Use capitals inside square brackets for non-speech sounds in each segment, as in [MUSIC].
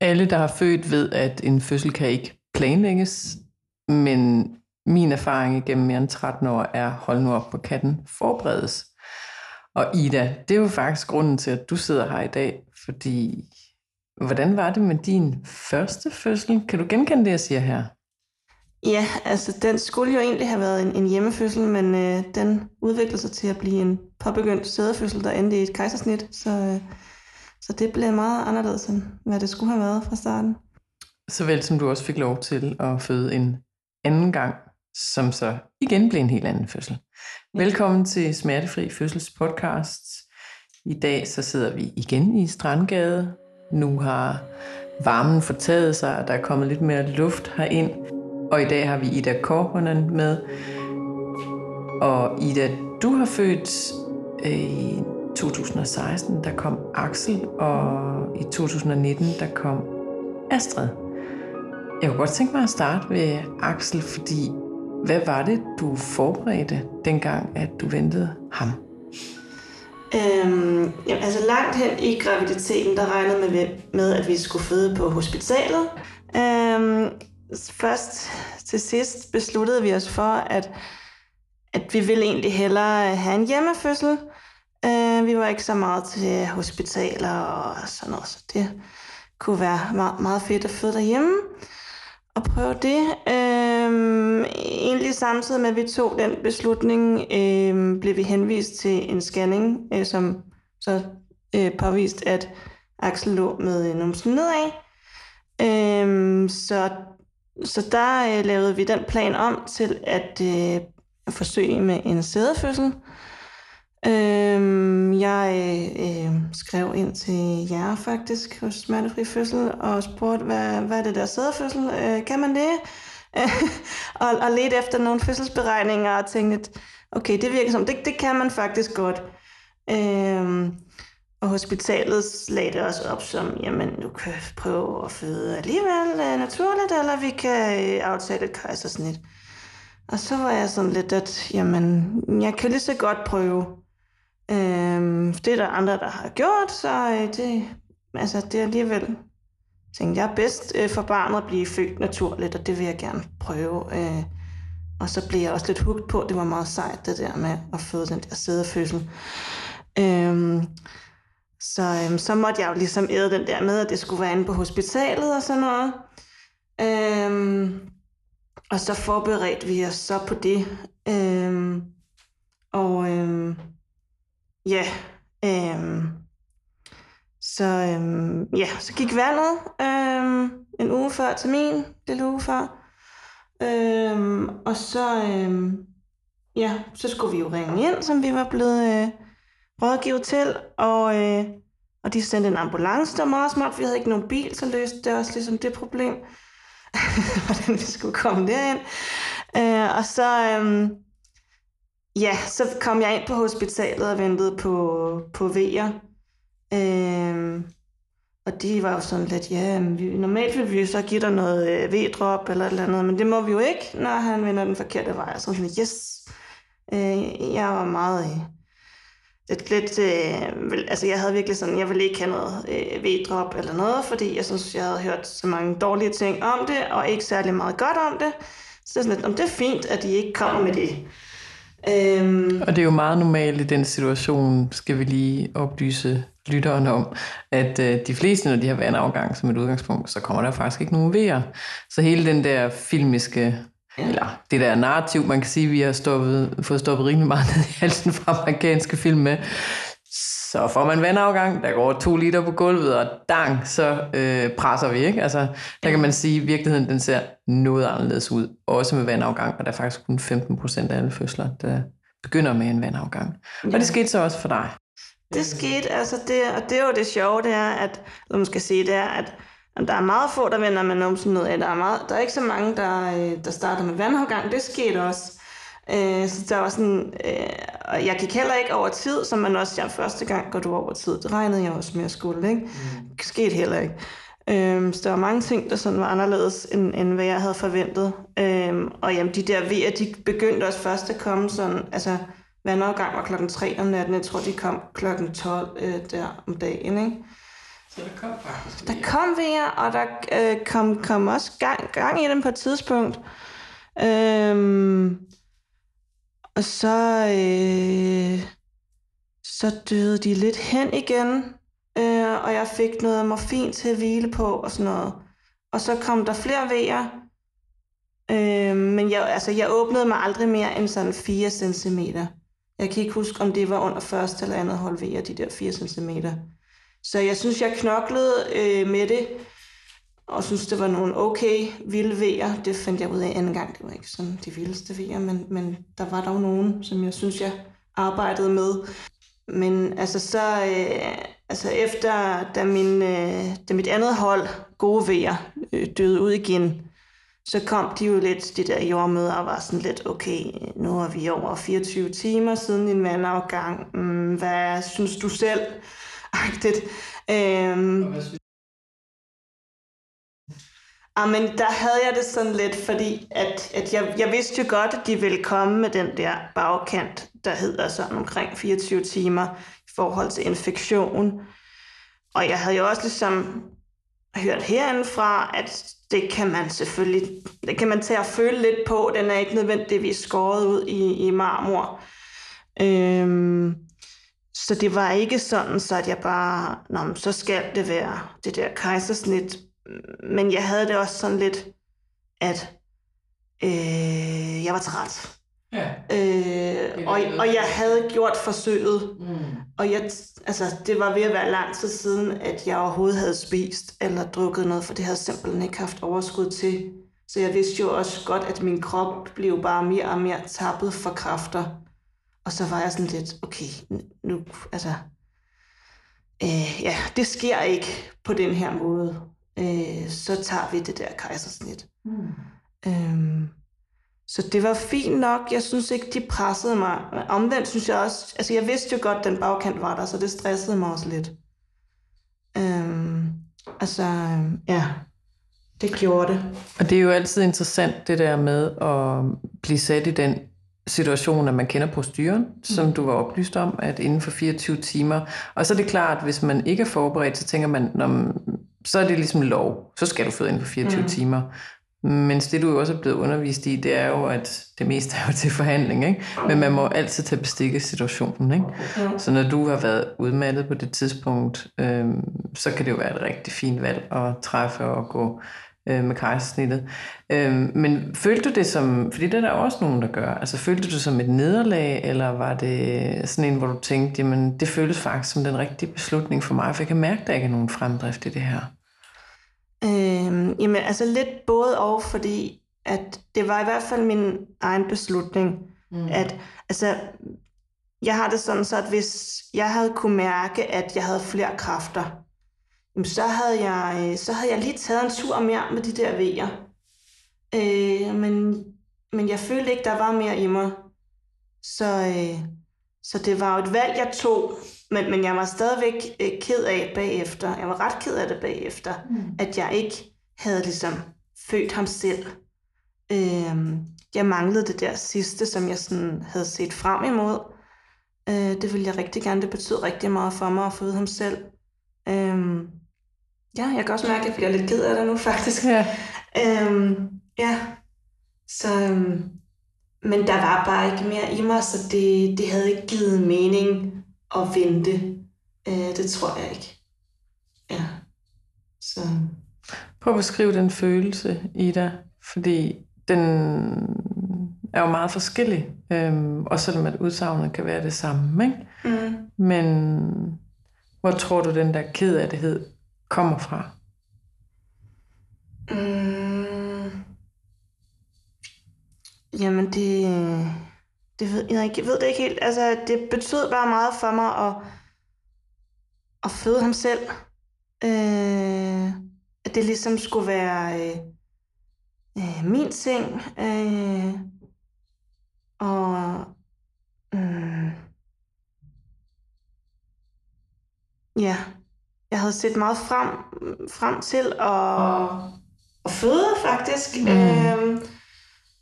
Alle, der har født, ved, at en fødsel kan ikke planlægges, men min erfaring igennem mere end 13 år er, hold nu op på katten, forberedes. Og Ida, det er jo faktisk grunden til, at du sidder her i dag, fordi hvordan var det med din første fødsel? Kan du genkende det, jeg siger her? Ja, altså den skulle jo egentlig have været en, en hjemmefødsel, men øh, den udviklede sig til at blive en påbegyndt sædefødsel, der endte i et kejsersnit. Så, øh, så det blev meget anderledes, end hvad det skulle have været fra starten. Såvel som du også fik lov til at føde en anden gang, som så igen blev en helt anden fødsel. Velkommen til Smertefri Fødsels podcast. I dag så sidder vi igen i Strandgade. Nu har varmen fortaget sig, og der er kommet lidt mere luft herind. Og i dag har vi Ida Korponen med. Og Ida, du har født øh, 2016, der kom Axel, og i 2019, der kom Astrid. Jeg kunne godt tænke mig at starte ved Axel, fordi hvad var det, du forberedte dengang, at du ventede ham? Øhm, jamen, altså langt hen i graviditeten, der regnede med, med, at vi skulle føde på hospitalet. Øhm, først til sidst besluttede vi os for, at, at vi ville egentlig hellere have en hjemmefødsel. Øh, vi var ikke så meget til hospitaler og sådan noget, så det kunne være meget, meget fedt at føde derhjemme og prøve det. Øh, egentlig samtidig med, at vi tog den beslutning, øh, blev vi henvist til en scanning, øh, som så øh, påvist, at Axel lå med øh, numsen nedad. Øhm, så, så der øh, lavede vi den plan om til at øh, forsøge med en sædefødsel. Øhm, jeg øh, skrev ind til jer faktisk hos Smertefri Fødsel og spurgte, hvad, hvad er det der sædefødsel? Øh, kan man det? [LAUGHS] og, og ledte efter nogle fødselsberegninger og tænkte, okay, det virker som, det, det kan man faktisk godt. Øhm, og hospitalet lagde det også op som, jamen, du kan prøve at føde alligevel øh, naturligt, eller vi kan øh, aftale et kejsersnit. Og så var jeg sådan lidt, at jamen, jeg kan lige så godt prøve. Øhm, det er der andre, der har gjort, så øh, det, altså, det er alligevel tænkte, jeg er bedst øh, for barnet at blive født naturligt, og det vil jeg gerne prøve. Øh, og så blev jeg også lidt hugt på, det var meget sejt det der med at føde den der sædefødsel. Øhm, så, øhm, så måtte jeg jo ligesom æde den der med, at det skulle være inde på hospitalet og sådan noget. Øhm, og så forberedte vi os så på det. Øhm, og øhm, ja, øhm, så øhm, ja, så gik vandet øhm, en uge før termin, lille uge før. Øhm, og så, øhm, ja, så skulle vi jo ringe ind, som vi var blevet øh, rådgivet til, og, øh, og de sendte en ambulance, der var meget smart, vi havde ikke nogen bil, så løste det også ligesom det problem, [LAUGHS] hvordan vi skulle komme derind. Øh, og så, øhm, ja, så kom jeg ind på hospitalet og ventede på, på V'er. Øhm, og de var jo sådan lidt, ja, vi, normalt ville vi jo så give dig noget øh, V-drop eller et eller andet, men det må vi jo ikke, når han vender den forkerte vej. Så sådan, yes. Øh, jeg var meget... Øh, lidt, lidt øh, vel, altså jeg havde virkelig sådan, jeg ville ikke have noget øh, V-drop eller noget, fordi jeg synes, jeg havde hørt så mange dårlige ting om det, og ikke særlig meget godt om det. Så sådan lidt, om det er fint, at de ikke kommer med det. Øhm, og det er jo meget normalt i den situation, skal vi lige oplyse lytteren om, at øh, de fleste, når de har vandafgang som et udgangspunkt, så kommer der faktisk ikke nogen vejer. Så hele den der filmiske, ja. eller det der narrativ, man kan sige, vi har stoppet, fået stoppet rimelig meget ned i halsen fra amerikanske film med, så får man vandafgang, der går to liter på gulvet, og dang, så øh, presser vi, ikke? Altså, der kan man sige, at virkeligheden den ser noget anderledes ud, også med vandafgang, og der er faktisk kun 15 procent af alle fødsler, der begynder med en vandafgang. Ja. Og det skete så også for dig. Det skete, altså det, og det er jo det sjove, det er, at, eller man skal sige, det er, at der er meget få, der vender med numsen ned. Der er, meget, der er ikke så mange, der, øh, der starter med vandafgang. Det skete også. Øh, så der var sådan, øh, og jeg gik heller ikke over tid, som man også siger, første gang går du over tid. Det regnede jeg også med at skulle, ikke? Mm. Skete heller ikke. Øh, så der var mange ting, der sådan var anderledes, end, end hvad jeg havde forventet. Øh, og jamen, de der V'er, de begyndte også først at komme sådan, altså vandafgang var klokken 3 om natten. Jeg tror, de kom klokken 12 øh, der om dagen, ikke? Så der kom faktisk Der kom vejer, og der øh, kom, kom også gang, gang i dem på et tidspunkt. Øhm, og så, øh, så døde de lidt hen igen, øh, og jeg fik noget morfin til at hvile på og sådan noget. Og så kom der flere vejer, øh, men jeg, altså, jeg åbnede mig aldrig mere end sådan 4 cm. Jeg kan ikke huske, om det var under første eller andet hold vejer, de der 4 cm. Så jeg synes, jeg knoklede øh, med det, og synes, det var nogle okay vilde vejer. Det fandt jeg ud af anden gang. Det var ikke sådan de vildeste vejer, men, men der var dog nogen, som jeg synes, jeg arbejdede med. Men altså så, øh, altså efter, da, min, øh, da mit andet hold, gode vejer, øh, døde ud igen, så kom de jo lidt, de der jordmøder, og var sådan lidt, okay, nu er vi over 24 timer siden din vandafgang. Hmm, hvad synes du selv? Agtigt. Øhm, Ah, Amen, der havde jeg det sådan lidt, fordi at, at jeg, jeg vidste jo godt, at de ville komme med den der bagkant, der hedder sådan omkring 24 timer i forhold til infektion. Og jeg havde jo også ligesom hørt herindefra, at det kan man selvfølgelig, det kan man tage og føle lidt på. Den er ikke nødvendigvis skåret ud i, i marmor. Øhm, så det var ikke sådan, så at jeg bare, Nå, så skal det være det der kejsersnit. Men jeg havde det også sådan lidt, at øh, jeg var træt. Ja. Øh, og, og jeg havde gjort forsøget, Mm. og jeg, altså, det var ved at være lang tid siden, at jeg overhovedet havde spist eller drukket noget, for det havde simpelthen ikke haft overskud til. Så jeg vidste jo også godt, at min krop blev bare mere og mere tappet for kræfter. Og så var jeg sådan lidt, okay, nu, altså, øh, ja, det sker ikke på den her måde. Øh, så tager vi det der kejsersnit. Mm. Øhm, så det var fint nok. Jeg synes ikke, de pressede mig. Omvendt synes jeg også... Altså, jeg vidste jo godt, at den bagkant var der, så det stressede mig også lidt. Øhm, altså, øhm, ja. Det gjorde det. Og det er jo altid interessant, det der med at blive sat i den situation, at man kender proceduren, som du var oplyst om, at inden for 24 timer. Og så er det klart, at hvis man ikke er forberedt, så tænker man, Nå, men så er det ligesom lov. Så skal du føde inden for 24 mm. timer. Men det, du jo også er blevet undervist i, det er jo, at det meste er jo til forhandling, ikke? Men man må altid tage bestik af situationen, ikke? Mm. Så når du har været udmattet på det tidspunkt, øh, så kan det jo være et rigtig fint valg at træffe og gå øh, med kejsersnittet. Øh, men følte du det som, fordi det er der også nogen, der gør, altså følte du det som et nederlag, eller var det sådan en, hvor du tænkte, jamen det føles faktisk som den rigtige beslutning for mig, for jeg kan mærke, at der ikke er nogen fremdrift i det her. Øhm, jamen, altså lidt både og, fordi at det var i hvert fald min egen beslutning, mm. at altså, jeg har det sådan så, at hvis jeg havde kunne mærke, at jeg havde flere kræfter, så havde jeg, øh, så havde jeg lige taget en tur mere med de der vejer. Øh, men, men jeg følte ikke, der var mere i mig. Så, øh, så det var jo et valg, jeg tog, men, men jeg var stadigvæk øh, ked af bagefter. Jeg var ret ked af det bagefter, mm. at jeg ikke havde ligesom født ham selv. Øh, jeg manglede det der sidste, som jeg sådan havde set frem imod. Øh, det ville jeg rigtig gerne. Det betød rigtig meget for mig at føde ham selv. Øh, ja, jeg kan også mærke, at jeg bliver lidt ked af det nu, faktisk. Ja. Øhm, ja, så, øhm, men der var bare ikke mere i mig, så det, det havde ikke givet mening at vente. Øh, det tror jeg ikke. Ja, så... Prøv at beskrive den følelse i dig, fordi den er jo meget forskellig, øhm, og selvom at udsagnet kan være det samme, ikke? Mm. Men hvor tror du, den der kedelighed kommer fra? Mm. Jamen, det, det ved jeg ikke. Jeg ved det ikke helt. Altså, det betød bare meget for mig at, at føde ham selv. Øh, at det ligesom skulle være øh, øh, min ting. Øh, og Øh, ja, jeg havde set meget frem, frem til at, at føde, faktisk. Mm. Øhm,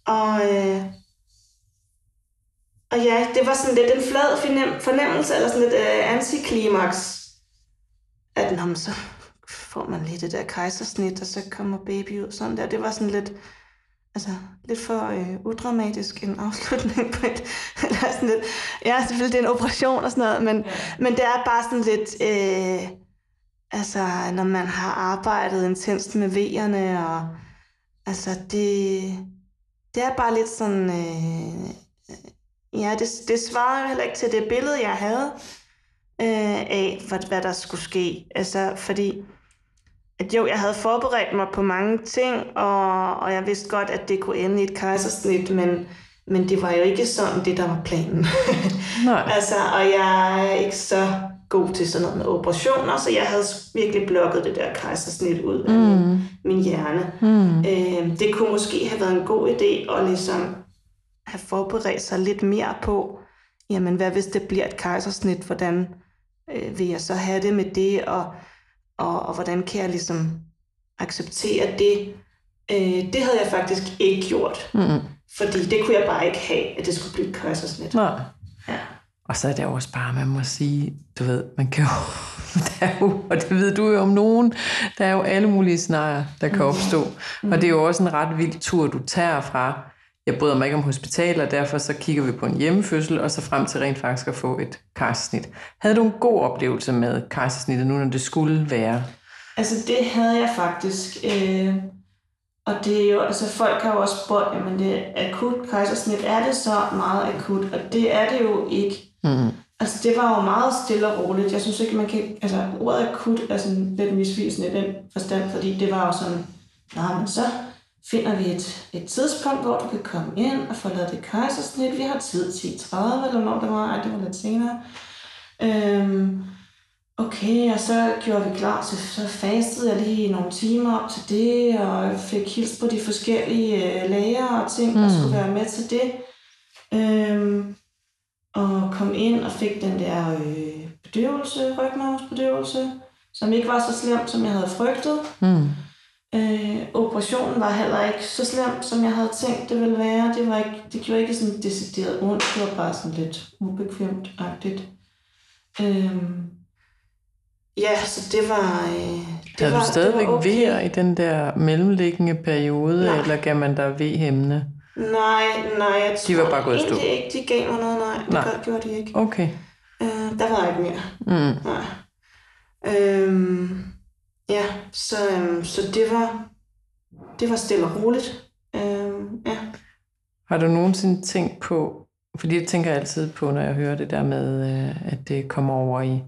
og, øh, og ja, det var sådan lidt en flad fornem- fornemmelse, eller sådan lidt øh, antiklimaks, at nå, så, får man lige det der kejsersnit, og så kommer baby ud. Sådan der. Det var sådan lidt, altså, lidt for øh, udramatisk en afslutning på et, [LAUGHS] eller sådan lidt, ja, selvfølgelig det er en operation og sådan noget, men, ja. men det er bare sådan lidt, øh, altså, når man har arbejdet intenst med V'erne, og altså, det, det er bare lidt sådan, øh, ja, det, det svarer jo heller ikke til det billede, jeg havde øh, af, hvad, hvad der skulle ske. Altså, fordi at jo, jeg havde forberedt mig på mange ting, og, og jeg vidste godt, at det kunne ende i et kejsersnit, men, men det var jo ikke sådan, det der var planen. [LAUGHS] Nej. altså, og jeg er ikke så god til sådan noget med operationer, så jeg havde virkelig blokket det der kejsersnit ud af mm. min, min hjerne. Mm. Øh, det kunne måske have været en god idé at ligesom have forberedt sig lidt mere på, jamen hvad hvis det bliver et kejsersnit, hvordan øh, vil jeg så have det med det, og, og, og hvordan kan jeg ligesom acceptere det. Øh, det havde jeg faktisk ikke gjort, mm. Fordi det kunne jeg bare ikke have, at det skulle blive et kejsersnit. Nej. Ja. Og så er det også bare, man må sige, du ved, man kan jo, [LAUGHS] der er jo, og det ved du jo om nogen, der er jo alle mulige scenarier, der kan opstå. Mm. Og det er jo også en ret vild tur, du tager fra, jeg bryder mig ikke om hospitaler, derfor så kigger vi på en hjemmefødsel, og så frem til rent faktisk at få et kejsersnit. Havde du en god oplevelse med kejsersnittet nu, når det skulle være? Altså det havde jeg faktisk. Øh, og det er jo, altså folk har jo også spurgt, jamen det er akut kejsersnit, er det så meget akut? Og det er det jo ikke. Mm. Altså det var jo meget stille og roligt. Jeg synes ikke, man kan, altså ordet akut er sådan lidt misvisende i den forstand, fordi det var jo sådan, nej, men så finder vi et, et tidspunkt, hvor du kan komme ind og få lavet det kejsersnit. Vi har tid 10.30, eller når det var, ej, det var lidt senere. Øhm, okay, og så gjorde vi klar, så, så fastede jeg lige nogle timer op til det, og fik hils på de forskellige øh, læger og ting, mm. der skulle være med til det. Øhm, og kom ind og fik den der øh, bedøvelse, rygmavsbedøvelse, som ikke var så slem, som jeg havde frygtet. Mm. Øh, operationen var heller ikke så slem, som jeg havde tænkt, det ville være. Det, var ikke, det gjorde ikke sådan decideret ondt, det var bare sådan lidt ubekvemt-agtigt. Øh, ja, så det var... Øh, det Havde var, du stadigvæk okay. i den der mellemliggende periode, nej. eller gav man dig V-hæmmende? Nej, nej, jeg de var bare gået stå. ikke, de gav mig noget, nej. Det nej. gjorde de ikke. Okay. Øh, der var ikke mere. Mm. Nej. Øh, Ja, så, øhm, så det var det var stille og roligt. Øhm, ja. Har du nogensinde tænkt på, fordi det tænker jeg altid på, når jeg hører det der med, øh, at det kommer over i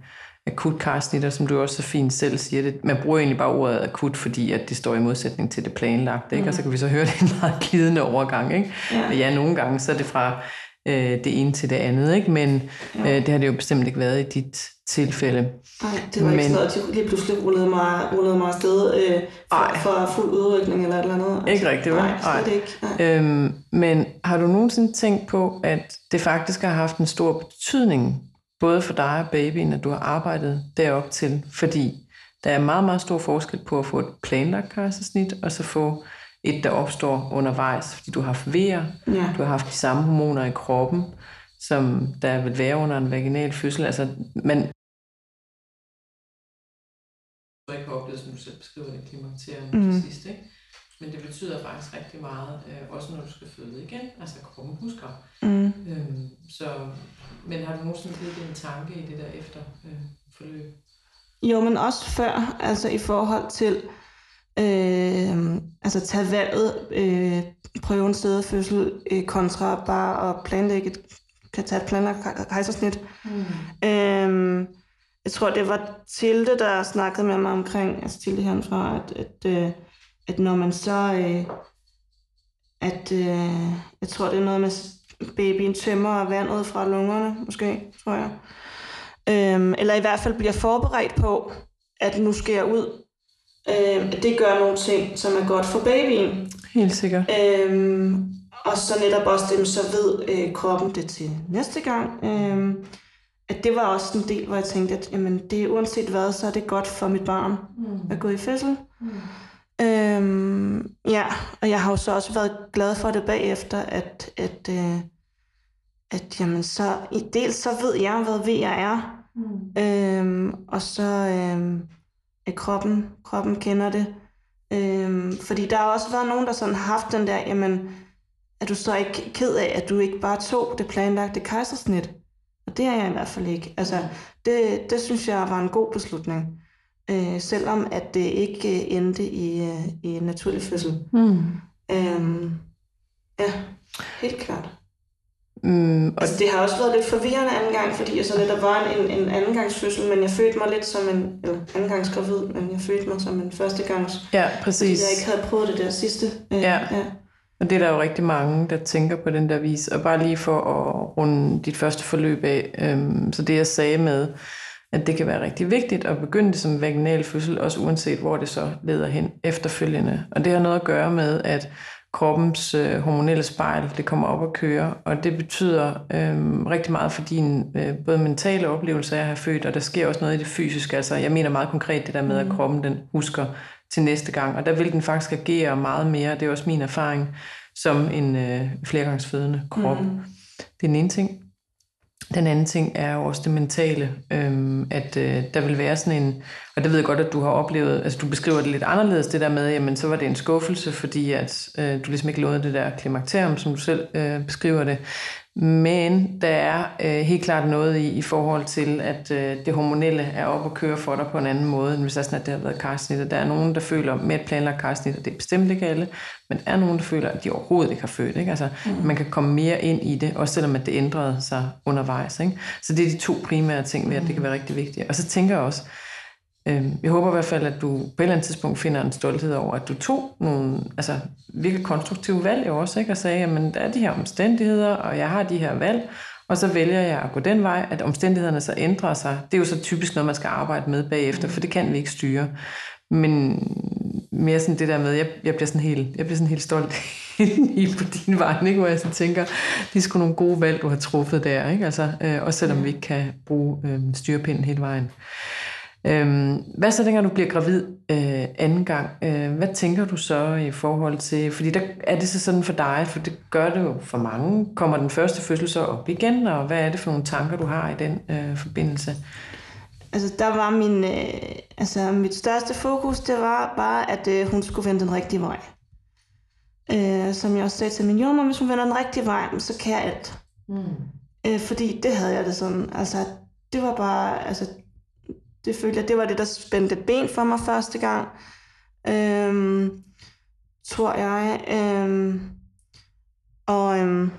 akut karsnitter, som du også så fint selv siger. Det, man bruger egentlig bare ordet akut, fordi at det står i modsætning til det planlagte. Ikke? Mm. Og så kan vi så høre, [LAUGHS] det en meget glidende overgang. Ikke? Ja. Og ja, nogle gange så er det fra øh, det ene til det andet, ikke? men ja. øh, det har det jo bestemt ikke været i dit tilfælde. Nej, det var men, ikke sådan at de lige pludselig rullede mig, rullede mig afsted øh, for, for fuld udrykning eller et eller andet. Altså, ikke rigtigt, vel? Nej, slet ikke. Nej. Øhm, men har du nogensinde tænkt på, at det faktisk har haft en stor betydning, både for dig og babyen, at du har arbejdet derop til? Fordi der er meget, meget stor forskel på at få et planlagt kejsersnit, og så få et, der opstår undervejs, fordi du har haft vejer, ja. du har haft de samme hormoner i kroppen, som der vil være under en vaginal fødsel. Altså, man ikke har oplevet, som du selv beskriver det, klimakterium mm. til sidst, ikke? Men det betyder faktisk rigtig meget, øh, også når du skal føde igen, altså kroppen husker. Mm. Øhm, så, men har du nogensinde givet en tanke i det der efter øh, forløb? Jo, men også før, altså i forhold til, øh, altså tage valget, øh, prøve en stedfødsel øh, kontra bare at planlægge et, kan tage et planlagt kejsersnit. Mm. Øh, jeg tror, det var Tilde, der snakkede med mig omkring, altså Tilde herfra, at, at, øh, at når man så, øh, at øh, jeg tror, det er noget med babyen tømmer vandet fra lungerne, måske, tror jeg. Øhm, eller i hvert fald bliver forberedt på, at nu skal jeg ud øh, det gør nogle ting, som er godt for babyen. Helt sikkert. Øhm, og så netop også dem, så ved øh, kroppen det til næste gang. Øh, at det var også en del, hvor jeg tænkte, at jamen, det uanset hvad, så er det godt for mit barn mm. at gå i fødsel. Mm. Øhm, ja, og jeg har jo så også været glad for det bagefter, at, at, øh, at jamen, så, dels så ved jeg, hvad ved jeg er, mm. øhm, og så, øh, at kroppen, kroppen kender det. Øhm, fordi der har også været nogen, der sådan har haft den der, jamen, at du så ikke ked af, at du ikke bare tog det planlagte kejsersnit. Og det er jeg i hvert fald ikke. Altså, det, det synes jeg var en god beslutning. Øh, selvom at det ikke øh, endte i, øh, i en naturlig fødsel. Mm. Øhm, ja, helt klart. Mm, og Altså, det har også været lidt forvirrende anden gang, fordi jeg så netop var en, en andengangsfødsel, men jeg følte mig lidt som en, eller andengangsgravid, men jeg følte mig som en førstegangs, ja, fordi præcis. jeg ikke havde prøvet det der sidste. Øh, Ja. ja. Og det er der jo rigtig mange, der tænker på den der vis. Og bare lige for at runde dit første forløb af, øhm, så det jeg sagde med, at det kan være rigtig vigtigt at begynde det som vaginal fødsel, også uanset hvor det så leder hen efterfølgende. Og det har noget at gøre med, at kroppens øh, hormonelle spejl, det kommer op at køre, og det betyder øh, rigtig meget for din øh, både mentale oplevelse af at have født, og der sker også noget i det fysiske. Altså, jeg mener meget konkret det der med, at kroppen den husker til næste gang, og der vil den faktisk agere meget mere, det er også min erfaring, som en øh, flergangsfødende krop. Mm. Det er den ene ting. Den anden ting er jo også det mentale, øhm, at øh, der vil være sådan en, og det ved jeg godt, at du har oplevet, altså du beskriver det lidt anderledes, det der med, jamen så var det en skuffelse, fordi at øh, du ligesom ikke lånede det der klimakterium, som du selv øh, beskriver det. Men der er øh, helt klart noget i, i forhold til, at øh, det hormonelle er op at køre for dig på en anden måde, end hvis det sådan, at det har været karsnit. Der er nogen, der føler med et planlagt karsnit, og det er bestemt ikke alle, men der er nogen, der føler, at de overhovedet ikke har født. Ikke? Altså, mm. Man kan komme mere ind i det, også selvom at det ændrede sig undervejs. Ikke? Så det er de to primære ting ved, at det kan være rigtig vigtigt. Og så tænker jeg også, jeg håber i hvert fald, at du på et eller andet tidspunkt finder en stolthed over, at du tog nogle altså, virkelig konstruktive valg også, ikke? og sagde, at der er de her omstændigheder, og jeg har de her valg, og så vælger jeg at gå den vej, at omstændighederne så ændrer sig. Det er jo så typisk noget, man skal arbejde med bagefter, for det kan vi ikke styre. Men mere sådan det der med, jeg, jeg bliver sådan helt, jeg bliver sådan helt stolt [LAUGHS] i på din vej, ikke? hvor jeg sådan tænker, de er sgu nogle gode valg, du har truffet der, ikke? Altså, øh, også selvom vi ikke kan bruge øh, styrepinden hele vejen. Øhm, hvad så dengang du bliver gravid øh, anden gang? Øh, hvad tænker du så i forhold til, fordi der er det så sådan for dig, for det gør det jo for mange. Kommer den første fødsel så op igen, og hvad er det for nogle tanker, du har i den øh, forbindelse? Altså, der var min, øh, altså, mit største fokus, det var bare, at øh, hun skulle vende den rigtige vej. Øh, som jeg også sagde til min jordmor, hvis hun vender den rigtige vej, så kan jeg alt. Mm. Øh, fordi det havde jeg det sådan, altså, det var bare, altså, det følte jeg, det var det, der spændte et ben for mig første gang. Øhm, tror jeg. Øhm, og øhm,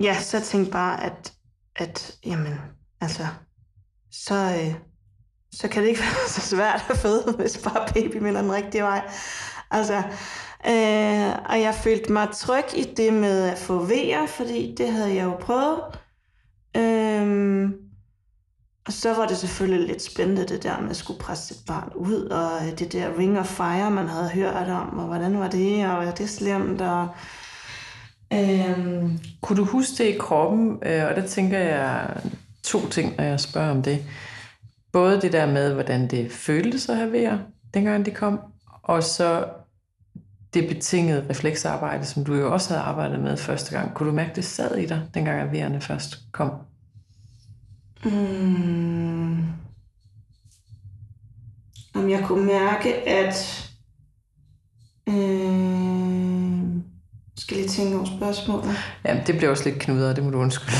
ja, så jeg tænkte bare, at, at jamen, altså, så, øh, så kan det ikke [LAUGHS] være så svært at føde, hvis bare baby minder den rigtige vej. Altså, øh, og jeg følte mig tryg i det med at få vejer, fordi det havde jeg jo prøvet. Øhm, og så var det selvfølgelig lidt spændende, det der med at skulle presse et barn ud, og øh, det der ring of fire, man havde hørt om, og hvordan var det, og var det slemt, og... Øhm, Kunne du huske det i kroppen? Øh, og der tænker jeg to ting, når jeg spørger om det. Både det der med, hvordan det føltes at have vejer, dengang de kom, og så det betingede refleksarbejde, som du jo også havde arbejdet med første gang. Kunne du mærke, det sad i dig, dengang at vejerne først kom? Mm, om jeg kunne mærke, at... Øh, skal lige tænke over spørgsmålet. Ja, det bliver også lidt knudret, det må du undskylde.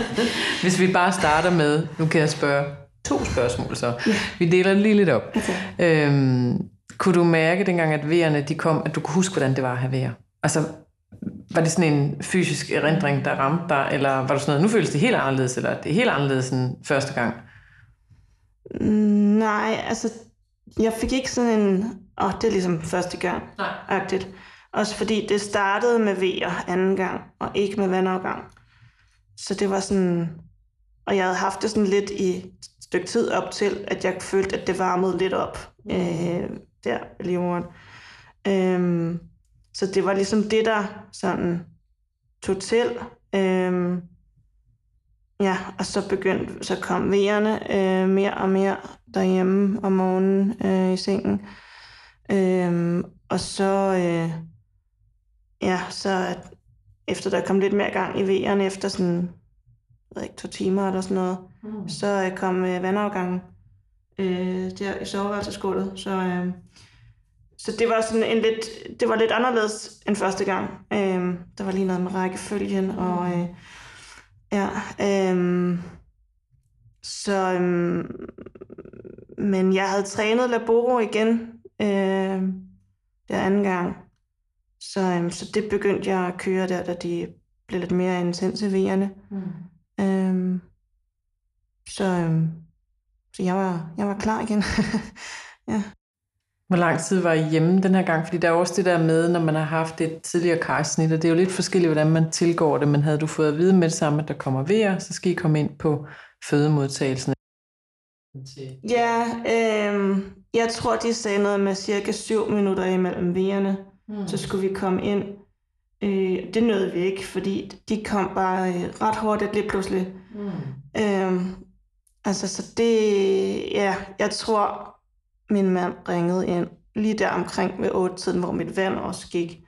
[LAUGHS] Hvis vi bare starter med, nu kan jeg spørge to spørgsmål så. Ja. Vi deler det lige lidt op. Okay. Øhm, kunne du mærke dengang, at vejerne de kom, at du kunne huske, hvordan det var at have vejr? Altså, var det sådan en fysisk erindring, der ramte dig, eller var du sådan noget, nu føles det helt anderledes, eller det er helt anderledes end første gang? Mm, Nej, altså, jeg fik ikke sådan en, åh, oh, det er ligesom første gang, Nej. agtigt. Også fordi det startede med vejer anden gang, og ikke med vandafgang. Så det var sådan, og jeg havde haft det sådan lidt i et stykke tid op til, at jeg følte, at det varmede lidt op øh, der i livmoderen. Øhm, så det var ligesom det, der sådan tog til. Øhm, ja, og så begyndte, så kom vejerne øh, mere og mere derhjemme om morgenen øh, i sengen. Øhm, og så, øh, ja, så efter der kom lidt mere gang i vejerne, efter sådan, jeg ved ikke, to timer eller sådan noget, Mm. så øh, kom øh, vandafgangen. øh, der i soveværelsesgulvet. Så, øh, så det var sådan en lidt, det var lidt anderledes end første gang. Øh, der var lige noget med rækkefølgen, og øh, ja, øh, så, øh, men jeg havde trænet laboro igen øh, der anden gang. Så, øh, så det begyndte jeg at køre der, da de blev lidt mere intense V'erne. Mm. Øh, så, øh, så jeg var, jeg var klar igen. [LAUGHS] ja. Hvor lang tid var I hjemme den her gang? Fordi der er også det der med, når man har haft et tidligere kejsnit, og det er jo lidt forskelligt, hvordan man tilgår det, men havde du fået at vide med det samme, at der kommer vejer, så skal I komme ind på fødemodtagelsen. Ja, øh, jeg tror, de sagde noget med cirka syv minutter imellem vejerne, mm. så skulle vi komme ind. Øh, det nåede vi ikke, fordi de kom bare øh, ret hurtigt lige pludselig. Mm. Øh, altså, så det, ja, jeg tror, min mand ringede ind lige der omkring ved 8-tiden, hvor mit vand også gik,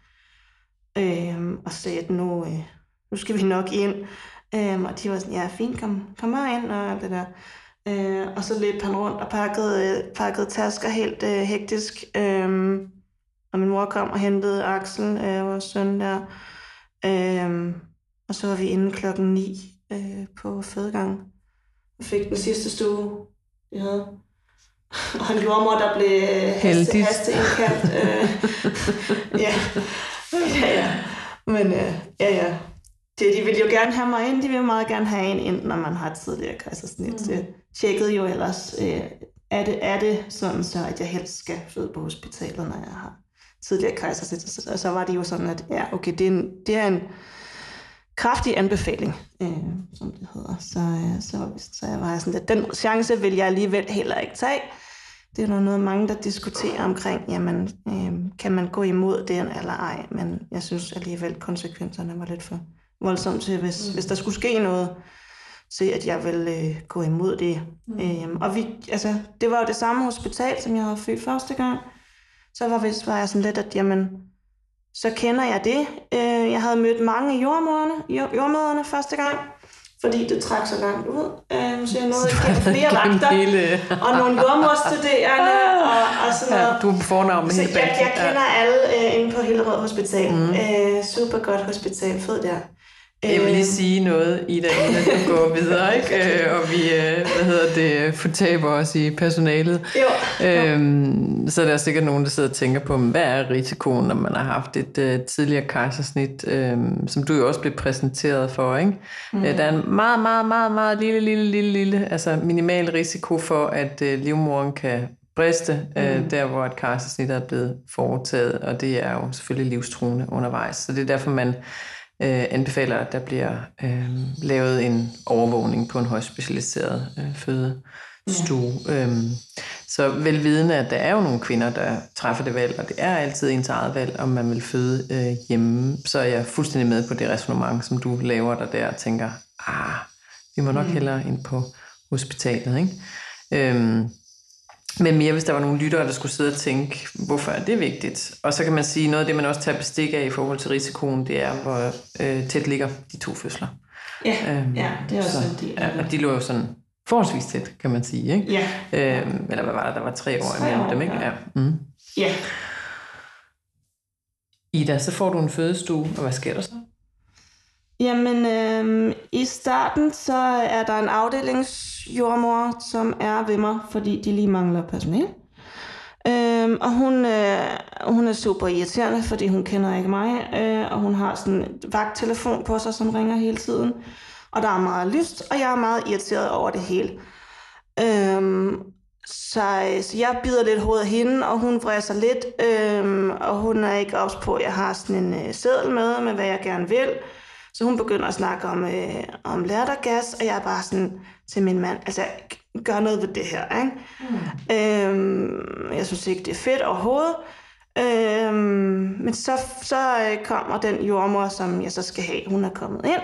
øh, og sagde, at nu, øh, nu skal vi nok ind. Øh, og de var sådan, ja, fint, kom, kom bare ind, og alt det der. Øh, og så løb han rundt og pakkede, øh, pakkede tasker helt øh, hektisk. Øh, og min mor kom og hentede Axel, øh, vores søn der. Øh, og så var vi inde klokken 9 øh, på fødegang. Og fik den sidste stue, vi havde. Og en jordmor, der blev haste, haste indkaldt. øh, [LAUGHS] ja. ja, ja. Men øh, ja, ja. Det, de vil jo gerne have mig ind. De vil meget gerne have en ind, når man har tidligere kejsersnit. Mm. Det tjekkede jo ellers, øh, er, det, er det sådan så, at jeg helst skal føde på hospitalet, når jeg har tidligere kejsersnit. Og så var det jo sådan, at ja, okay, det er en, det er en kraftig anbefaling, øh, som det hedder. Så, øh, så, så jeg var sådan lidt, den chance vil jeg alligevel heller ikke tage. Det er noget, mange, der diskuterer omkring, jamen, øh, kan man gå imod det eller ej, men jeg synes alligevel, konsekvenserne var lidt for voldsomt til, hvis, mm. hvis der skulle ske noget, se, at jeg vil øh, gå imod det. Mm. Øh, og vi, altså, det var jo det samme hospital, som jeg havde født første gang. Så var, hvis, var jeg sådan lidt, at jamen, så kender jeg det. Øh, jeg havde mødt mange jordmøderne, jordmøderne første gang, fordi det trak så langt ud. Øh, så jeg nåede [LAUGHS] igennem flere vagter, hele... og nogle jordmorstuderende, [LAUGHS] og, og sådan noget. Ja, du er fornavn med hele jeg, jeg kender ja. alle øh, inde på Hillerød Hospital. Mm. Øh, super godt hospital, fed der. Jeg vil lige øh. sige noget, Ida, inden du går videre, [LAUGHS] ikke? Øh, og vi, øh, hvad hedder det, fortaber os i personalet. Jo. Øhm, så er der sikkert nogen, der sidder og tænker på, hvad er risikoen, når man har haft et uh, tidligere kejsersnit, øhm, som du jo også blev præsenteret for, ikke? Mm. Der er en meget, meget, meget, meget lille, lille, lille, lille, altså minimal risiko for, at uh, livmoderen kan briste, mm. øh, der hvor et kejsersnit er blevet foretaget, og det er jo selvfølgelig livstruende undervejs. Så det er derfor, man øh, anbefaler, at der bliver øh, lavet en overvågning på en højspecialiseret øh, fødestue. Ja. Øhm, så velvidende, at der er jo nogle kvinder, der træffer det valg, og det er altid ens eget valg, om man vil føde øh, hjemme, så er jeg fuldstændig med på det resonemang, som du laver der der og tænker, ah, vi må nok mm. hellere ind på hospitalet. Ikke? Øhm, men mere, hvis der var nogle lyttere, der skulle sidde og tænke, hvorfor er det vigtigt? Og så kan man sige, noget af det, man også tager bestik af i forhold til risikoen, det er, hvor øh, tæt ligger de to fødsler. Ja, øhm, ja det er også så, en del. Ja, og de lå jo sådan forholdsvis tæt, kan man sige. Ikke? Ja. Øhm, eller hvad var der? Der var tre år imellem dem, ikke? Ja. Mm. ja. Ida, så får du en fødestue, og hvad sker der så? Jamen, øh, i starten så er der en afdelingsjordmor, som er ved mig, fordi de lige mangler personale. Øh, og hun, øh, hun er super irriterende, fordi hun kender ikke mig, øh, og hun har sådan en vagttelefon på sig, som ringer hele tiden. Og der er meget lyst, og jeg er meget irriteret over det hele. Øh, så, så jeg bider lidt hovedet af hende, og hun vræser lidt, øh, og hun er ikke ops på, at jeg har sådan en øh, seddel med, med hvad jeg gerne vil. Så hun begynder at snakke om, øh, om lattergas, og jeg er bare sådan til min mand, altså gør noget ved det her. Ikke? Mm. Øhm, jeg synes ikke, det er fedt overhovedet. Øhm, men så, så øh, kommer den jordmor, som jeg så skal have, hun er kommet ind.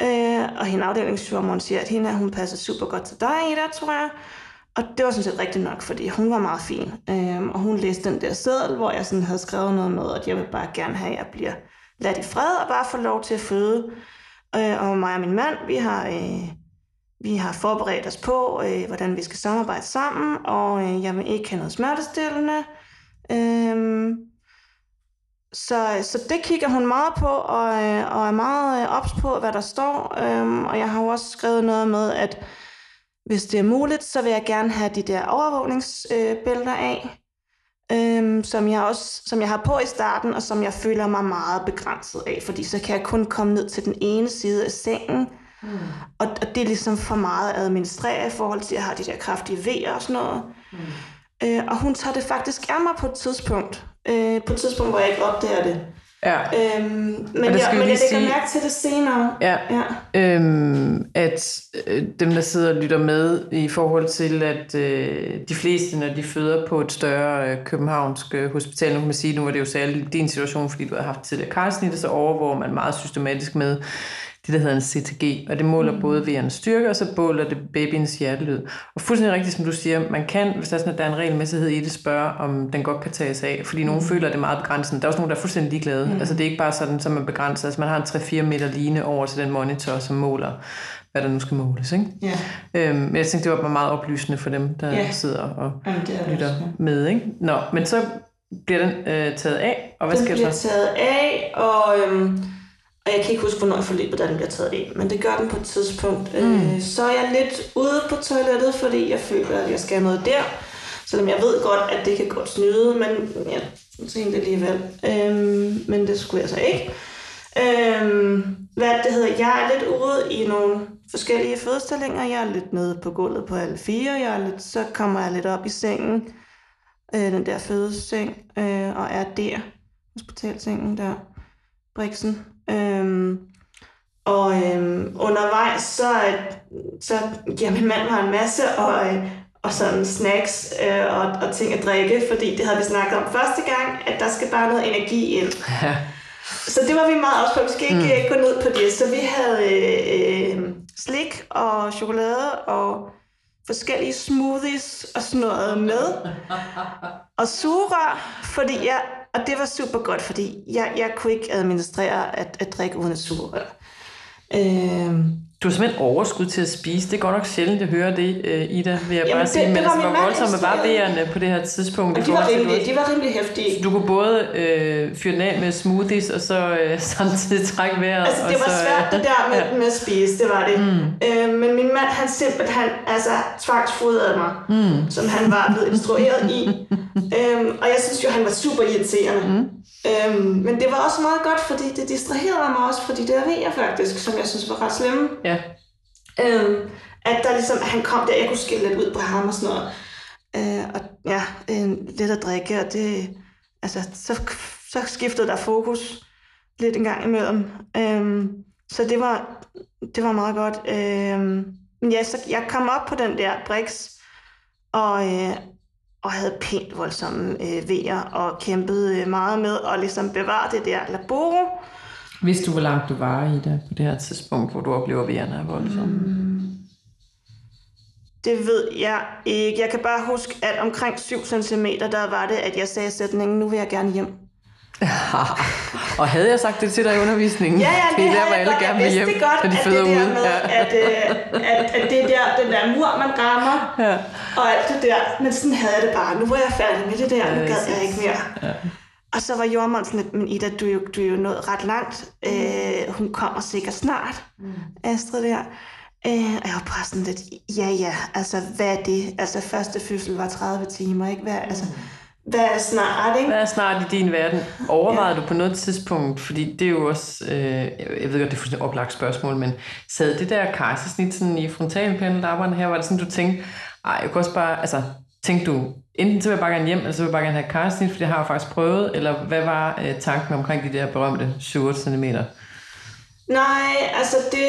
Øh, og hende afdelingsjordmoren siger, at hende, hun passer super godt til dig, Ida, tror jeg. Og det var sådan set rigtigt nok, fordi hun var meget fin. Øhm, og hun læste den der seddel, hvor jeg sådan havde skrevet noget med, at jeg vil bare gerne have, at jeg bliver lad i fred og bare få lov til at føde. Øh, og mig og min mand, vi har, øh, vi har forberedt os på, øh, hvordan vi skal samarbejde sammen, og øh, jeg vil ikke have noget smertestillende. Øh, så, så det kigger hun meget på, og, øh, og er meget øh, ops på, hvad der står. Øh, og jeg har jo også skrevet noget med, at hvis det er muligt, så vil jeg gerne have de der overvågningsbælter øh, af, øh, som, jeg også, som jeg har på i starten, og som jeg føler mig meget begrænset af, fordi så kan jeg kun komme ned til den ene side af sengen, mm. og, og det er ligesom for meget at administrere i forhold til, at jeg har de der kraftige V'er og sådan noget. Mm. Øh, og hun tager det faktisk af mig på et tidspunkt, øh, på et tidspunkt, hvor jeg ikke opdager det. Ja. Øhm, men, jeg, men jeg lægger sige, mærke til det senere. Ja. ja. Øhm, at øh, dem, der sidder og lytter med i forhold til, at øh, de fleste, når de føder på et større øh, københavnsk øh, hospital, nu kan man sige, nu var det jo særligt din situation, fordi du har haft tidligere karsnit, så overvåger man meget systematisk med det, der hedder en CTG, og det måler mm. både V'ernes styrke, og så måler det babyens hjertelyd. Og fuldstændig rigtigt, som du siger, man kan, hvis der er, sådan, at der er en regelmæssighed i det, spørge, om den godt kan tages af, fordi mm. nogen føler, at det er meget begrænsende. Der er også nogen, der er fuldstændig ligeglade. Mm. Altså det er ikke bare sådan, som man begrænser. Altså man har en 3-4 meter line over til den monitor, som måler, hvad der nu skal måles. Ikke? Yeah. Øhm, men jeg tænkte, det var meget oplysende for dem, der yeah. sidder og Jamen, det lytter også, ja. med. Ikke? Nå, men så bliver den øh, taget af, og hvad den sker der så? Den bliver taget af, og... Øhm og jeg kan ikke huske, hvornår jeg forløber, da den bliver taget af, men det gør den på et tidspunkt. Mm. Øh, så er jeg lidt ude på toilettet, fordi jeg føler, at jeg skal have noget der. Selvom jeg ved godt, at det kan godt snyde, men jeg tænkte alligevel. Øhm, men det skulle jeg så ikke. Øhm, hvad det hedder, jeg er lidt ude i nogle forskellige fødestillinger. Jeg er lidt nede på gulvet på alle fire. Jeg er lidt, så kommer jeg lidt op i sengen, øh, den der fødeseng, øh, og er der, hospitalsengen der, Brixen. Øhm, og øhm, undervejs, så, så giver min mand mig en masse, og, og sådan snacks øh, og, og ting at drikke, fordi det havde vi snakket om første gang, at der skal bare noget energi ind. [LAUGHS] Ja. Så det var vi meget også på. Vi skal ikke mm. gå ned på det. Så vi havde øh, slik og chokolade og forskellige smoothies og sådan noget med. [LAUGHS] Og sugerør, fordi jeg og det var super godt, fordi jeg, jeg kunne ikke administrere at, at drikke uden at sugerør. Øh, du har simpelthen overskud til at spise. Det er godt nok sjældent, at høre det, uh, Ida, vil jeg Jamen bare det, sige. Men det var altså, hvor voldsomme var vejerne på det her tidspunkt? de, var rimelig, de var rimelig hæftige. Så du kunne både uh, fyre den af med smoothies, og så uh, [LAUGHS] samtidig trække vejret? Altså, det var så, svært det der med, [LAUGHS] ja. med at spise, det var det. Mm. Uh, men min mand, han simpelthen altså, tvangsfodrede mig, mm. som han var blevet instrueret i. um, [LAUGHS] og jeg synes jo, han var super irriterende. Mm. Um, men det var også meget godt, fordi det distraherede mig også, fordi det er jeg faktisk, som jeg synes var ret slemme. Ja. Øhm, at der ligesom, at han kom der, jeg kunne skille lidt ud på ham og sådan noget. Øh, og ja, en, lidt at drikke, og det, altså, så, så skiftede der fokus lidt en gang imellem. Øhm, så det var, det var meget godt. Øhm, men ja, så jeg kom op på den der Brix, og, øh, og havde pænt voldsomme øh, vejer, og kæmpede øh, meget med at ligesom bevare det der laboro. Hvis du, hvor langt du var i det på det her tidspunkt, hvor du oplever, at vejerne er voldsomme? Mm. Det ved jeg ikke. Jeg kan bare huske, at omkring 7 cm, der var det, at jeg sagde sætningen, nu vil jeg gerne hjem. [LAUGHS] og havde jeg sagt det til dig i undervisningen? Ja, ja, det, det er der, hvor alle gerne vil hjem, godt, når de føder ud. Med, ja. at, øh, at, at, det er der, den der mur, man rammer, ja. og alt det der. Men sådan havde jeg det bare. Nu var jeg færdig med det der, nu gad jeg ikke mere. Ja. Og så var jordmoren sådan lidt, men Ida, du er jo, du er jo nået ret langt. Mm. Øh, hun kommer sikkert snart, mm. Astrid der. Øh, og jeg var bare sådan lidt, ja ja, altså hvad er det? Altså første fødsel var 30 timer, ikke? Hvad, altså, mm. hvad er snart, ikke? Hvad er snart i din verden? Overvejede ja. du på noget tidspunkt, fordi det er jo også, øh, jeg ved godt, det er fuldstændig oplagt spørgsmål, men sad det der kejsersnit sådan i frontalpanel, her, var det sådan, du tænkte, ej, jeg kunne også bare, altså, tænkte du, enten så vil jeg bare gerne hjem, eller så vil jeg bare gerne have karsnit, for det har jeg faktisk prøvet, eller hvad var øh, tanken omkring de der berømte 7 cm? Nej, altså det,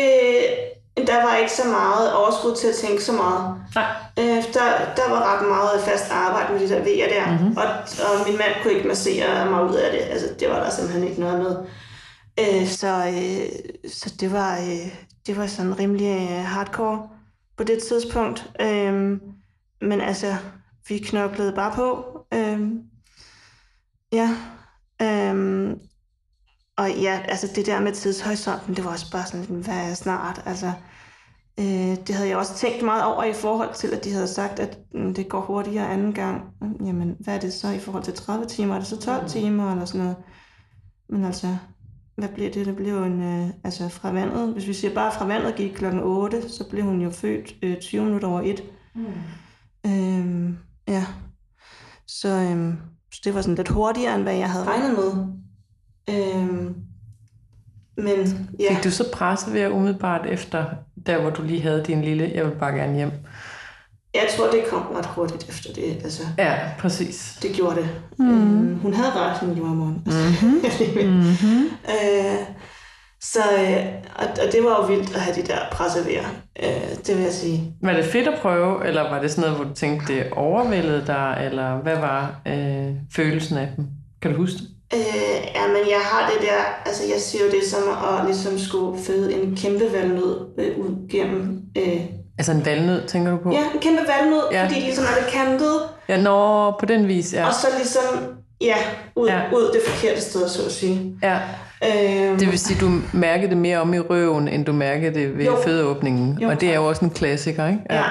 der var ikke så meget overskud til at tænke så meget. Nej. Øh, der, der var ret meget fast arbejde med de der vejer der, mm-hmm. og, og min mand kunne ikke massere mig ud af det. Altså, det var der simpelthen ikke noget med. Øh, så, øh, så det var, øh, det var sådan rimelig øh, hardcore på det tidspunkt. Øh, men altså, vi knoklede bare på. Øhm, ja. Øhm, og ja, altså det der med tidshorisonten, det var også bare sådan, hvad er snart? Altså, Øh, det havde jeg også tænkt meget over i forhold til, at de havde sagt, at mm, det går hurtigere anden gang. Jamen, hvad er det så i forhold til 30 timer? Er det så 12 mm. timer eller sådan noget? Men altså, hvad bliver det? Det bliver jo en, øh, altså fra vandet, hvis vi siger bare fra vandet gik klokken 8, så blev hun jo født øh, 20 minutter over 1. Mm. Øhm, ja, så, øhm, så det var sådan lidt hurtigere, end hvad jeg havde regnet med. Øhm, men ja. Fik du så presset ved at umiddelbart efter, der hvor du lige havde din lille, jeg vil bare gerne hjem? Jeg tror, det kom ret hurtigt efter det. Altså, ja, præcis. Det gjorde det. Mm. Øhm, hun havde ret, min jordmor. Mm-hmm. mm-hmm. øh, så, øh, og, og det var jo vildt at have de der pressevejer, øh, det vil jeg sige. Var det fedt at prøve, eller var det sådan noget, hvor du tænkte, det overvældede dig, eller hvad var øh, følelsen af dem? Kan du huske det? Øh, ja, men jeg har det der, altså jeg siger jo det som at ligesom skulle føde en kæmpe valnød øh, ud gennem... Øh, altså en valnød, tænker du på? Ja, en kæmpe valnød, ja. fordi ligesom er det kantet. Ja, nå, på den vis, ja. Og så ligesom, ja, ud, ja. ud det forkerte sted, så at sige. Ja. Øhm, det vil sige, du mærkede det mere om i røven, end du mærkede det ved jo. fødeåbningen. Jo, og det er jo også en klassiker, ikke? Ja. ja.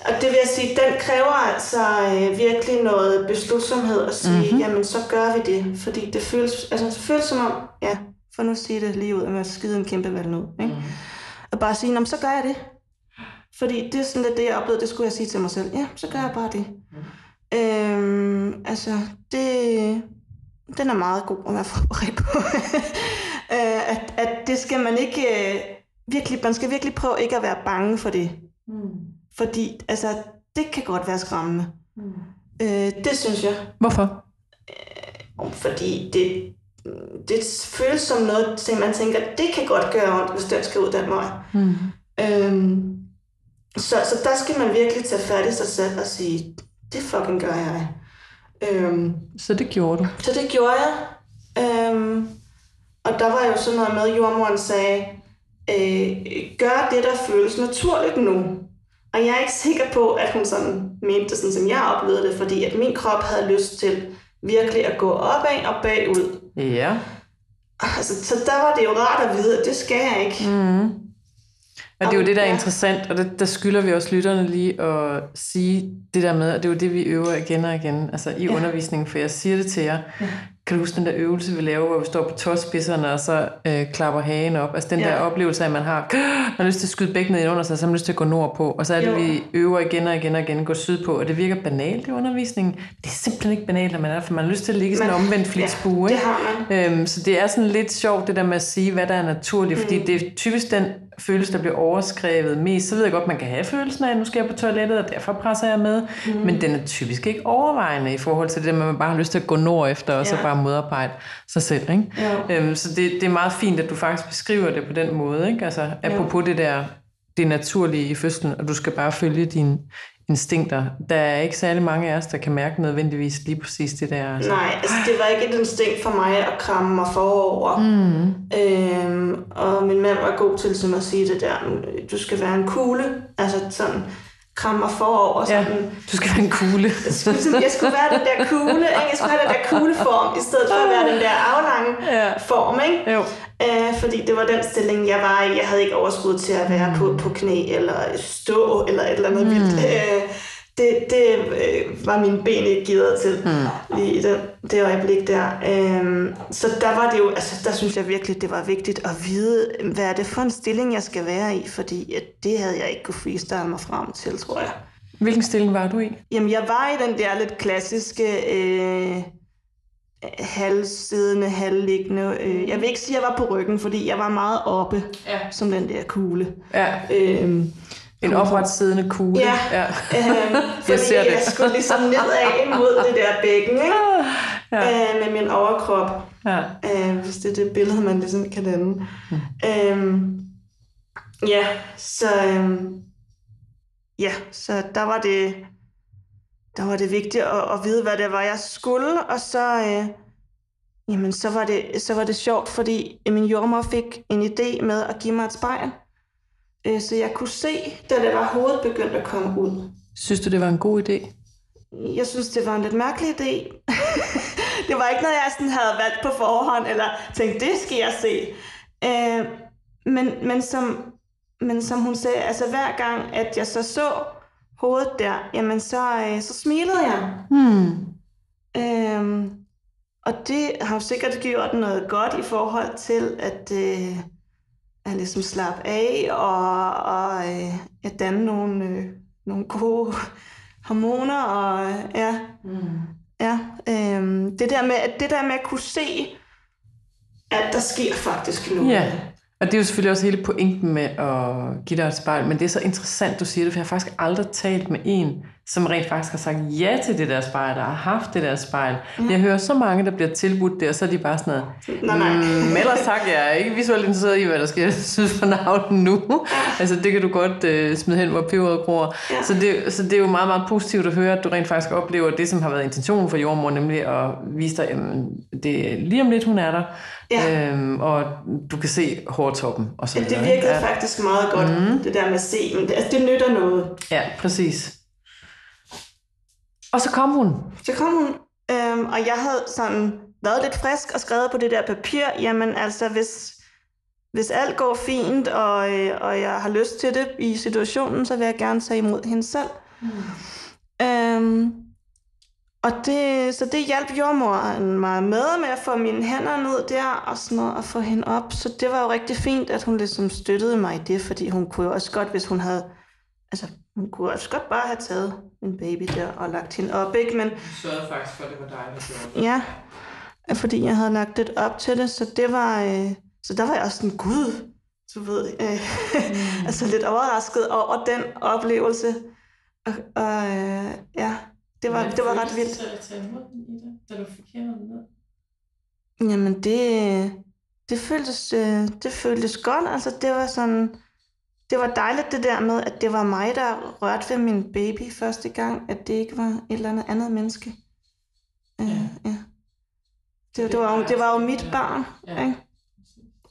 Og det vil jeg sige, den kræver altså øh, virkelig noget beslutsomhed at sige, mm-hmm. jamen så gør vi det. Fordi det føles, altså, det føles som om, ja, for nu at sige det lige ud, at man skide en kæmpe valg nu. Ikke? Mm. Og bare sige, så gør jeg det. Fordi det er sådan lidt det, jeg oplevede, det skulle jeg sige til mig selv. Ja, så gør jeg bare det. Mm. Øhm, altså, det, den er meget god at være forberedt på. [LAUGHS] øh, at, at det skal man ikke øh, virkelig, man skal virkelig prøve ikke at være bange for det. Mm. Fordi altså, det kan godt være skræmmende. Mm. Øh, det synes jeg. Hvorfor? Øh, fordi det, det føles som noget, som man tænker, det kan godt gøre ondt, hvis den skal ud den vej. Mm. Øhm, så, så der skal man virkelig tage fat i sig selv og sige, det fucking gør jeg. Øhm, så det gjorde du? Så det gjorde jeg. Øhm, og der var jo sådan noget med, at jordmoren sagde, øh, gør det, der føles naturligt nu. Og jeg er ikke sikker på, at hun sådan mente det, sådan som jeg oplevede det, fordi at min krop havde lyst til virkelig at gå opad og bagud. Ja. Altså, så der var det jo rart at vide, at det skal jeg ikke. Mm. Og det er jo det, der er interessant, og det, der skylder vi også lytterne lige at sige det der med, og det er jo det, vi øver igen og igen, altså i ja. undervisningen, for jeg siger det til jer. Ja. Kan du huske den der øvelse, vi laver, hvor vi står på tåspidserne og så øh, klapper hagen op? Altså den ja. der oplevelse af, at man har, [CLEARS THROAT] man har lyst til at skyde bækkenet ind under sig, så har man lyst til at gå nordpå. Og så er det, jo. vi øver igen og igen og igen, gå sydpå. Og det virker banalt i undervisningen. Det er simpelthen ikke banalt, når man er, for man har lyst til at ligge sådan en omvendt flitsbue. Ja, det har man. Øhm, så det er sådan lidt sjovt, det der med at sige, hvad der er naturligt. Mm. Fordi det er typisk den følelse, der bliver overskrevet mest. Så ved jeg godt, man kan have følelsen af, at nu skal jeg på toilettet, og derfor presser jeg med. Mm. Men den er typisk ikke overvejende i forhold til det, at man bare har lyst til at gå nord efter, og ja. så bare modarbejde sig selv. Ikke? Ja. Øhm, så det, det er meget fint, at du faktisk beskriver det på den måde. Ikke? Altså, apropos ja. det der det naturlige i fødslen, og du skal bare følge din instinkter. Der er ikke særlig mange af os, der kan mærke nødvendigvis lige præcis det der. Altså. Nej, altså det var ikke et instinkt for mig at kramme mig forover. Mm. Øhm, og min mand var god til som at sige det der, du skal være en kugle. Altså sådan, krammer forover. Sådan. Ja, du skal være en kugle. [LAUGHS] jeg, skulle, jeg skulle være den der kugle, ikke? jeg skulle have den der kugleform, i stedet for at være den der aflange ja. form. Ikke? Jo. Æh, øh, fordi det var den stilling, jeg var i. Jeg havde ikke overskud til at være på, på knæ, eller stå, eller et eller andet mm. vildt. Æh, øh, det, det øh, var mine ben ikke givet til mm. lige i det, det øjeblik der. Øhm, så der var det jo, altså der synes jeg virkelig, det var vigtigt at vide, hvad er det for en stilling, jeg skal være i, fordi at det havde jeg ikke kunne freestyle mig frem til, tror jeg. Hvilken stilling var du i? Jamen, jeg var i den der lidt klassiske øh, halvsiddende, halvliggende. Øh, jeg vil ikke sige, at jeg var på ryggen, fordi jeg var meget oppe, ja. som den der kugle. Ja. Øh, en opretsiddende kugle. Ja, ja. [LAUGHS] Øhm, fordi jeg, ser det. jeg skulle ligesom nedad mod det der bækken, ikke? Ja. Øh, med min overkrop. Ja. Øh, hvis det er det billede, man ligesom kan danne. Mm. Øhm, ja, så, øhm, ja, så der var det, der var det vigtigt at, at vide, hvad det var, jeg skulle, og så, øh, jamen, så, var det, så var det sjovt, fordi min jordmor fik en idé med at give mig et spejl øh, så jeg kunne se, da det var hovedet begyndt at komme ud. Synes du, det var en god idé? Jeg synes, det var en lidt mærkelig idé. [LAUGHS] det var ikke noget, jeg sådan havde valgt på forhånd, eller tænkt, det skal jeg se. Øh, men, men som men som hun sagde, altså hver gang, at jeg så så hovedet der, jamen så, øh, så smilede jeg. Hmm. Øhm, og det har jo sikkert gjort noget godt i forhold til at, øh, at ligesom slappe af og, og øh, at danne nogle, øh, nogle gode [LAUGHS] hormoner. Og, øh, ja, Mm. ja, øh, det, der med, at det der med at kunne se, at der sker faktisk noget. Ja, og det er jo selvfølgelig også hele pointen med at give dig et spejl, men det er så interessant, du siger det, for jeg har faktisk aldrig talt med en, som rent faktisk har sagt ja til det der spejl, der har haft det der spejl. Mm. Jeg hører så mange, der bliver tilbudt det, og så er de bare sådan noget, Nej, nej. Mm, ellers tak, jeg er ikke visuelt interesseret i, hvad der sker synes for navnet nu. altså, det kan du godt øh, smide hen, hvor peberet gror. Ja. Så, det, så det er jo meget, meget positivt at høre, at du rent faktisk oplever det, som har været intentionen for jordmor, nemlig at vise dig, at det er lige om lidt, hun er der. Ja. Øhm, og du kan se hårtoppen og så Ja, det virkede ikke? faktisk meget godt, mm. det der med at se. Men det, altså, det nytter noget. Ja, ja, præcis. Og så kom hun. Så kom hun, øhm, og jeg havde sådan været lidt frisk og skrevet på det der papir, jamen altså, hvis, hvis alt går fint, og, øh, og jeg har lyst til det i situationen, så vil jeg gerne tage imod hende selv. Mm. Øhm, og det, så det hjalp jordmoren mig med, med at få mine hænder ned der og sådan noget, og få hende op. Så det var jo rigtig fint, at hun ligesom støttede mig i det, fordi hun kunne jo også godt, hvis hun havde, altså hun kunne også godt bare have taget en baby der og lagt hende op, ikke? Men Du sørgede faktisk for, at det var dig, der gjorde Ja, fordi jeg havde lagt det op til det, så det var, øh, så der var jeg også sådan, gud, du ved, øh, mm. [LAUGHS] altså lidt overrasket over den oplevelse. Og, og øh, ja, det var, det var ret vildt. at tage den, Ida, da du fik hænderne ned? Jamen det, det føltes, øh, det føltes godt, altså det var sådan, det var dejligt det der med, at det var mig, der rørte ved min baby første gang, at det ikke var et eller andet andet menneske. Øh, Ja. ja. Det, det, var, jo- det var jo mit barn, Ja. ikke?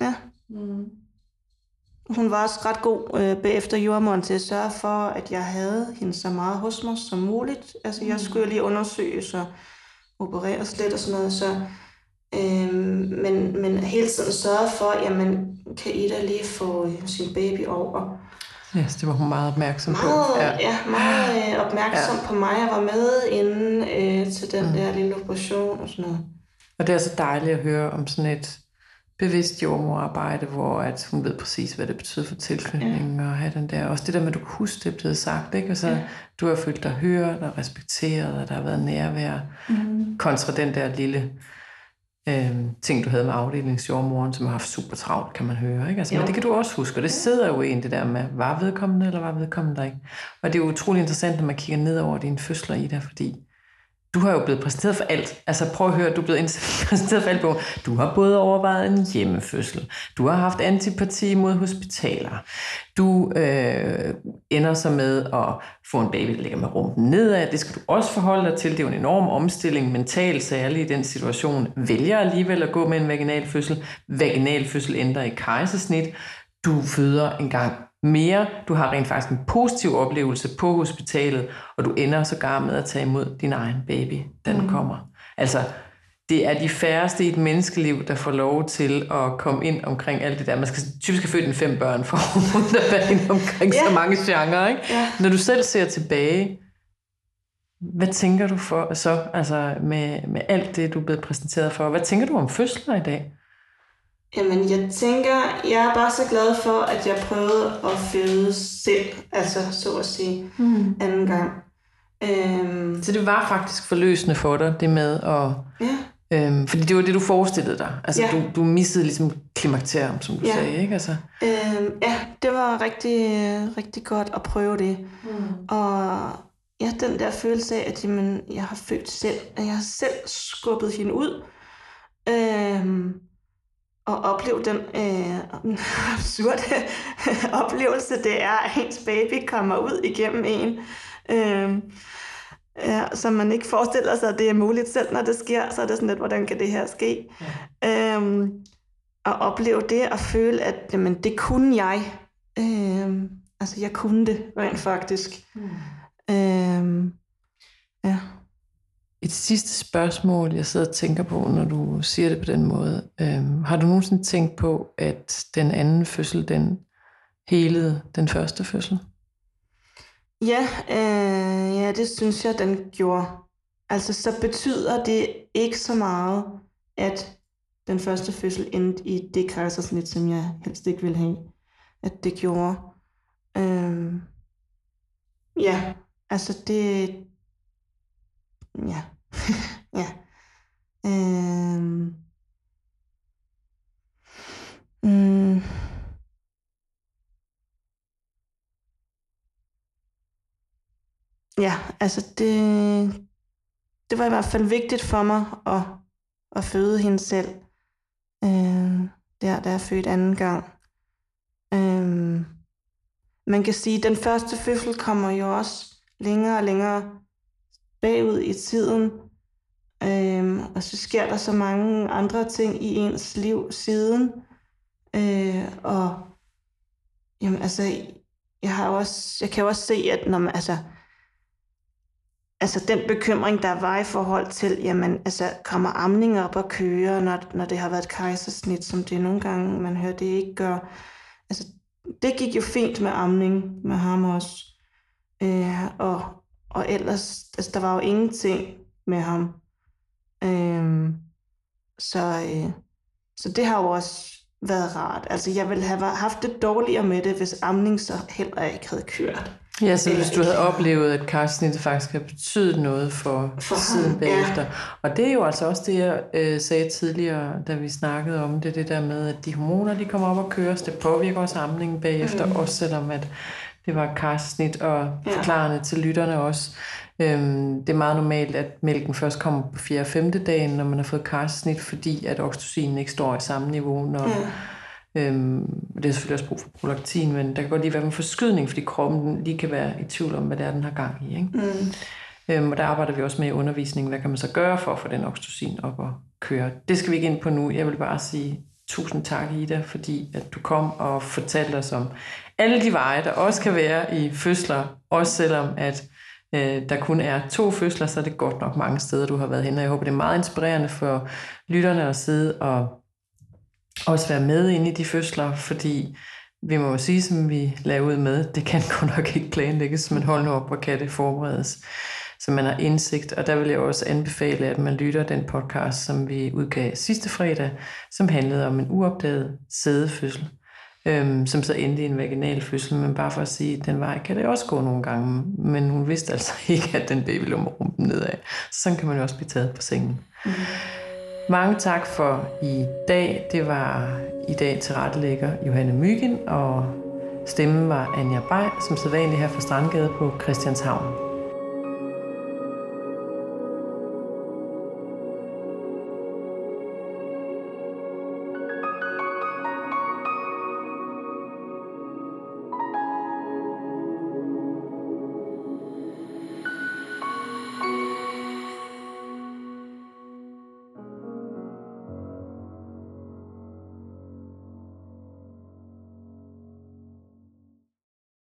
Ja. Mm. Hun var også ret god øh, bagefter jordmoren til at sørge for, at jeg havde hende så meget hos mig som muligt. Altså, jeg skulle jo lige undersøges og opereres lidt og sådan noget, så... Øh, men, men hele tiden sørge for, jamen, kan Ida lige få øh, sin baby over? Ja, så det var hun meget opmærksom på. Meget, Ja. ja. ja, meget øh, opmærksom ja. på mig. Jeg var med inden øh, til den mm. der lille operation og sådan noget. Og det er så dejligt at høre om sådan et bevidst jordmorarbejde, hvor at hun ved præcis, hvad det betyder for tilknytningen, ja. og have den der, også det der med, at du kan huske, det er blevet sagt, ikke? Og så ja. du har følt dig hørt og respekteret, og der har været nærvær, mm. kontra den der lille øh, ting, du havde med afdelingsjordmoren, som har haft super travlt, kan man høre, ikke? Altså, men det kan du også huske, og det sidder jo i en, det der med, var vedkommende, eller var vedkommende der ikke? Og det er jo utrolig interessant, når man kigger ned over dine fødsler i det, fordi du har jo blevet præsenteret for alt. Altså prøv at høre, du er blevet [LAUGHS] præsenteret for alt på. Du har både overvejet en hjemmefødsel. Du har haft antipati mod hospitaler. Du øh, ender så med at få en baby, der ligger med rumpen nedad. Det skal du også forholde dig til. Det er jo en enorm omstilling mentalt, særligt i den situation. Vælger alligevel at gå med en vaginalfødsel. Vaginalfødsel ændrer i kejsersnit. Du føder en gang mere. Du har rent faktisk en positiv oplevelse på hospitalet, og du ender sågar med at tage imod din egen baby, da den kommer. Altså, det er de færreste i et menneskeliv, der får lov til at komme ind omkring alt det der. Man skal typisk have født en fem børn for at være ind omkring Ja. så mange genrer, ikke? Ja. Når du selv ser tilbage, hvad tænker du for så, altså med, med alt det, du er blevet præsenteret for? Hvad tænker du om fødsler i dag? Jamen, jeg tænker, jeg er bare så glad for, at jeg prøvede at føde selv, altså så at sige, mm. anden gang. Øhm, Så det var faktisk forløsende for dig, det med at... ja, Øhm, fordi det var det, du forestillede dig. Altså, Ja. du, du missede ligesom klimakterium, som du Ja. sagde, ikke? Altså, øhm, ja, det var rigtig, rigtig godt at prøve det. Mm. Og ja, den der følelse af, at jamen, jeg har født selv, at jeg har selv skubbet hende ud. Øhm, og opleve den øh, [LAUGHS] absurde oplevelse, det er, at ens baby kommer ud igennem en. Øhm, ja, som man ikke forestiller sig, at det er muligt selv, når det sker, så er det sådan lidt, hvordan kan det her ske? Ja. Øhm, at opleve det og føle, at jamen, det kunne jeg. Øhm, altså, jeg kunne det rent faktisk. Mm. Øhm, ja et sidste spørgsmål, jeg sidder og tænker på, når du siger det på den måde. Øhm, har du nogensinde tænkt på, at den anden fødsel, den helede den første fødsel? Ja, øh, ja, det synes jeg, den gjorde. Altså, så betyder det ikke så meget, at den første fødsel endte i det kejsersnit, som jeg helst ikke ville have, at det gjorde. Øh, ja, altså det... Ja. [LAUGHS] ja. Øhm. mm, ja, altså det, det var i hvert fald vigtigt for mig at, at føde hende selv. Øh, der, der er født anden gang. Øh, man kan sige, at den første fødsel kommer jo også længere og længere bagud i tiden. øhm, og så sker der så mange andre ting i ens liv siden. Øh, og jamen, altså, jeg, har også, jeg kan også se, at når man, altså, altså den bekymring, der var i forhold til, jamen, altså, kommer amning op og køre, når, når det har været et kejsersnit, som det nogle gange, man hører, det ikke gør. Altså, det gik jo fint med amning med ham også. Øh, og, og ellers, altså, der var jo ingenting med ham. Øh, så, øh, så det har jo også været rart. Altså, jeg ville have haft det dårligere med det, hvis amning så heller ikke havde kørt. Ja, så hvis du havde oplevet, at karsnittet faktisk har betydet noget for, for siden bagefter. Ja. Og det er jo altså også det, jeg øh, sagde tidligere, da vi snakkede om det, det der med, at de hormoner, de kommer op og køres, det påvirker også amningen bagefter, mm. også selvom at det var karsnit, og ja. forklarende til lytterne også. Øhm, det er meget normalt, at mælken først kommer på 4. og 5. dagen, når man har fået karsnit, fordi at oxytocin ikke står i samme niveau, når... Ja Øhm, det er selvfølgelig også brug for prolaktin, men der kan godt lige være en forskydning, fordi kroppen lige kan være i tvivl om, hvad det er, den har gang i. Ikke? Mm. Øhm, og der arbejder vi også med i undervisningen. Hvad kan man så gøre for at få den oxytocin op og køre? Det skal vi ikke ind på nu. Jeg vil bare sige tusind tak, Ida, fordi at du kom og fortalte os om alle de veje, der også kan være i fødsler, også selvom at øh, der kun er to fødsler, så er det godt nok mange steder, du har været hen. Og jeg håber, det er meget inspirerende for lytterne at sidde og også være med ind i de fødsler, fordi vi må jo sige, som vi lavede ud med, det kan [LAUGHS] godt nok ikke planlægges, men hold nu op, hvor kan det forberedes, så man har indsigt. Og der vil jeg også anbefale, at man lytter den podcast, som vi udgav sidste fredag, som handlede om en uopdaget sædefødsel, øhm, som så endte i en vaginal fødsel, men bare for at sige, at den vej kan det også gå nogle gange, men hun vidste altså [LAUGHS] ikke, at den baby lå med rumpen nedad. Så sådan kan man jo også blive taget på sengen. Mm. Mange tak for i dag. Det var i dag til rettelægger Johanne Myggen, og stemmen var Anja Bay, som sædvanligt her fra Strandgade på Christianshavn.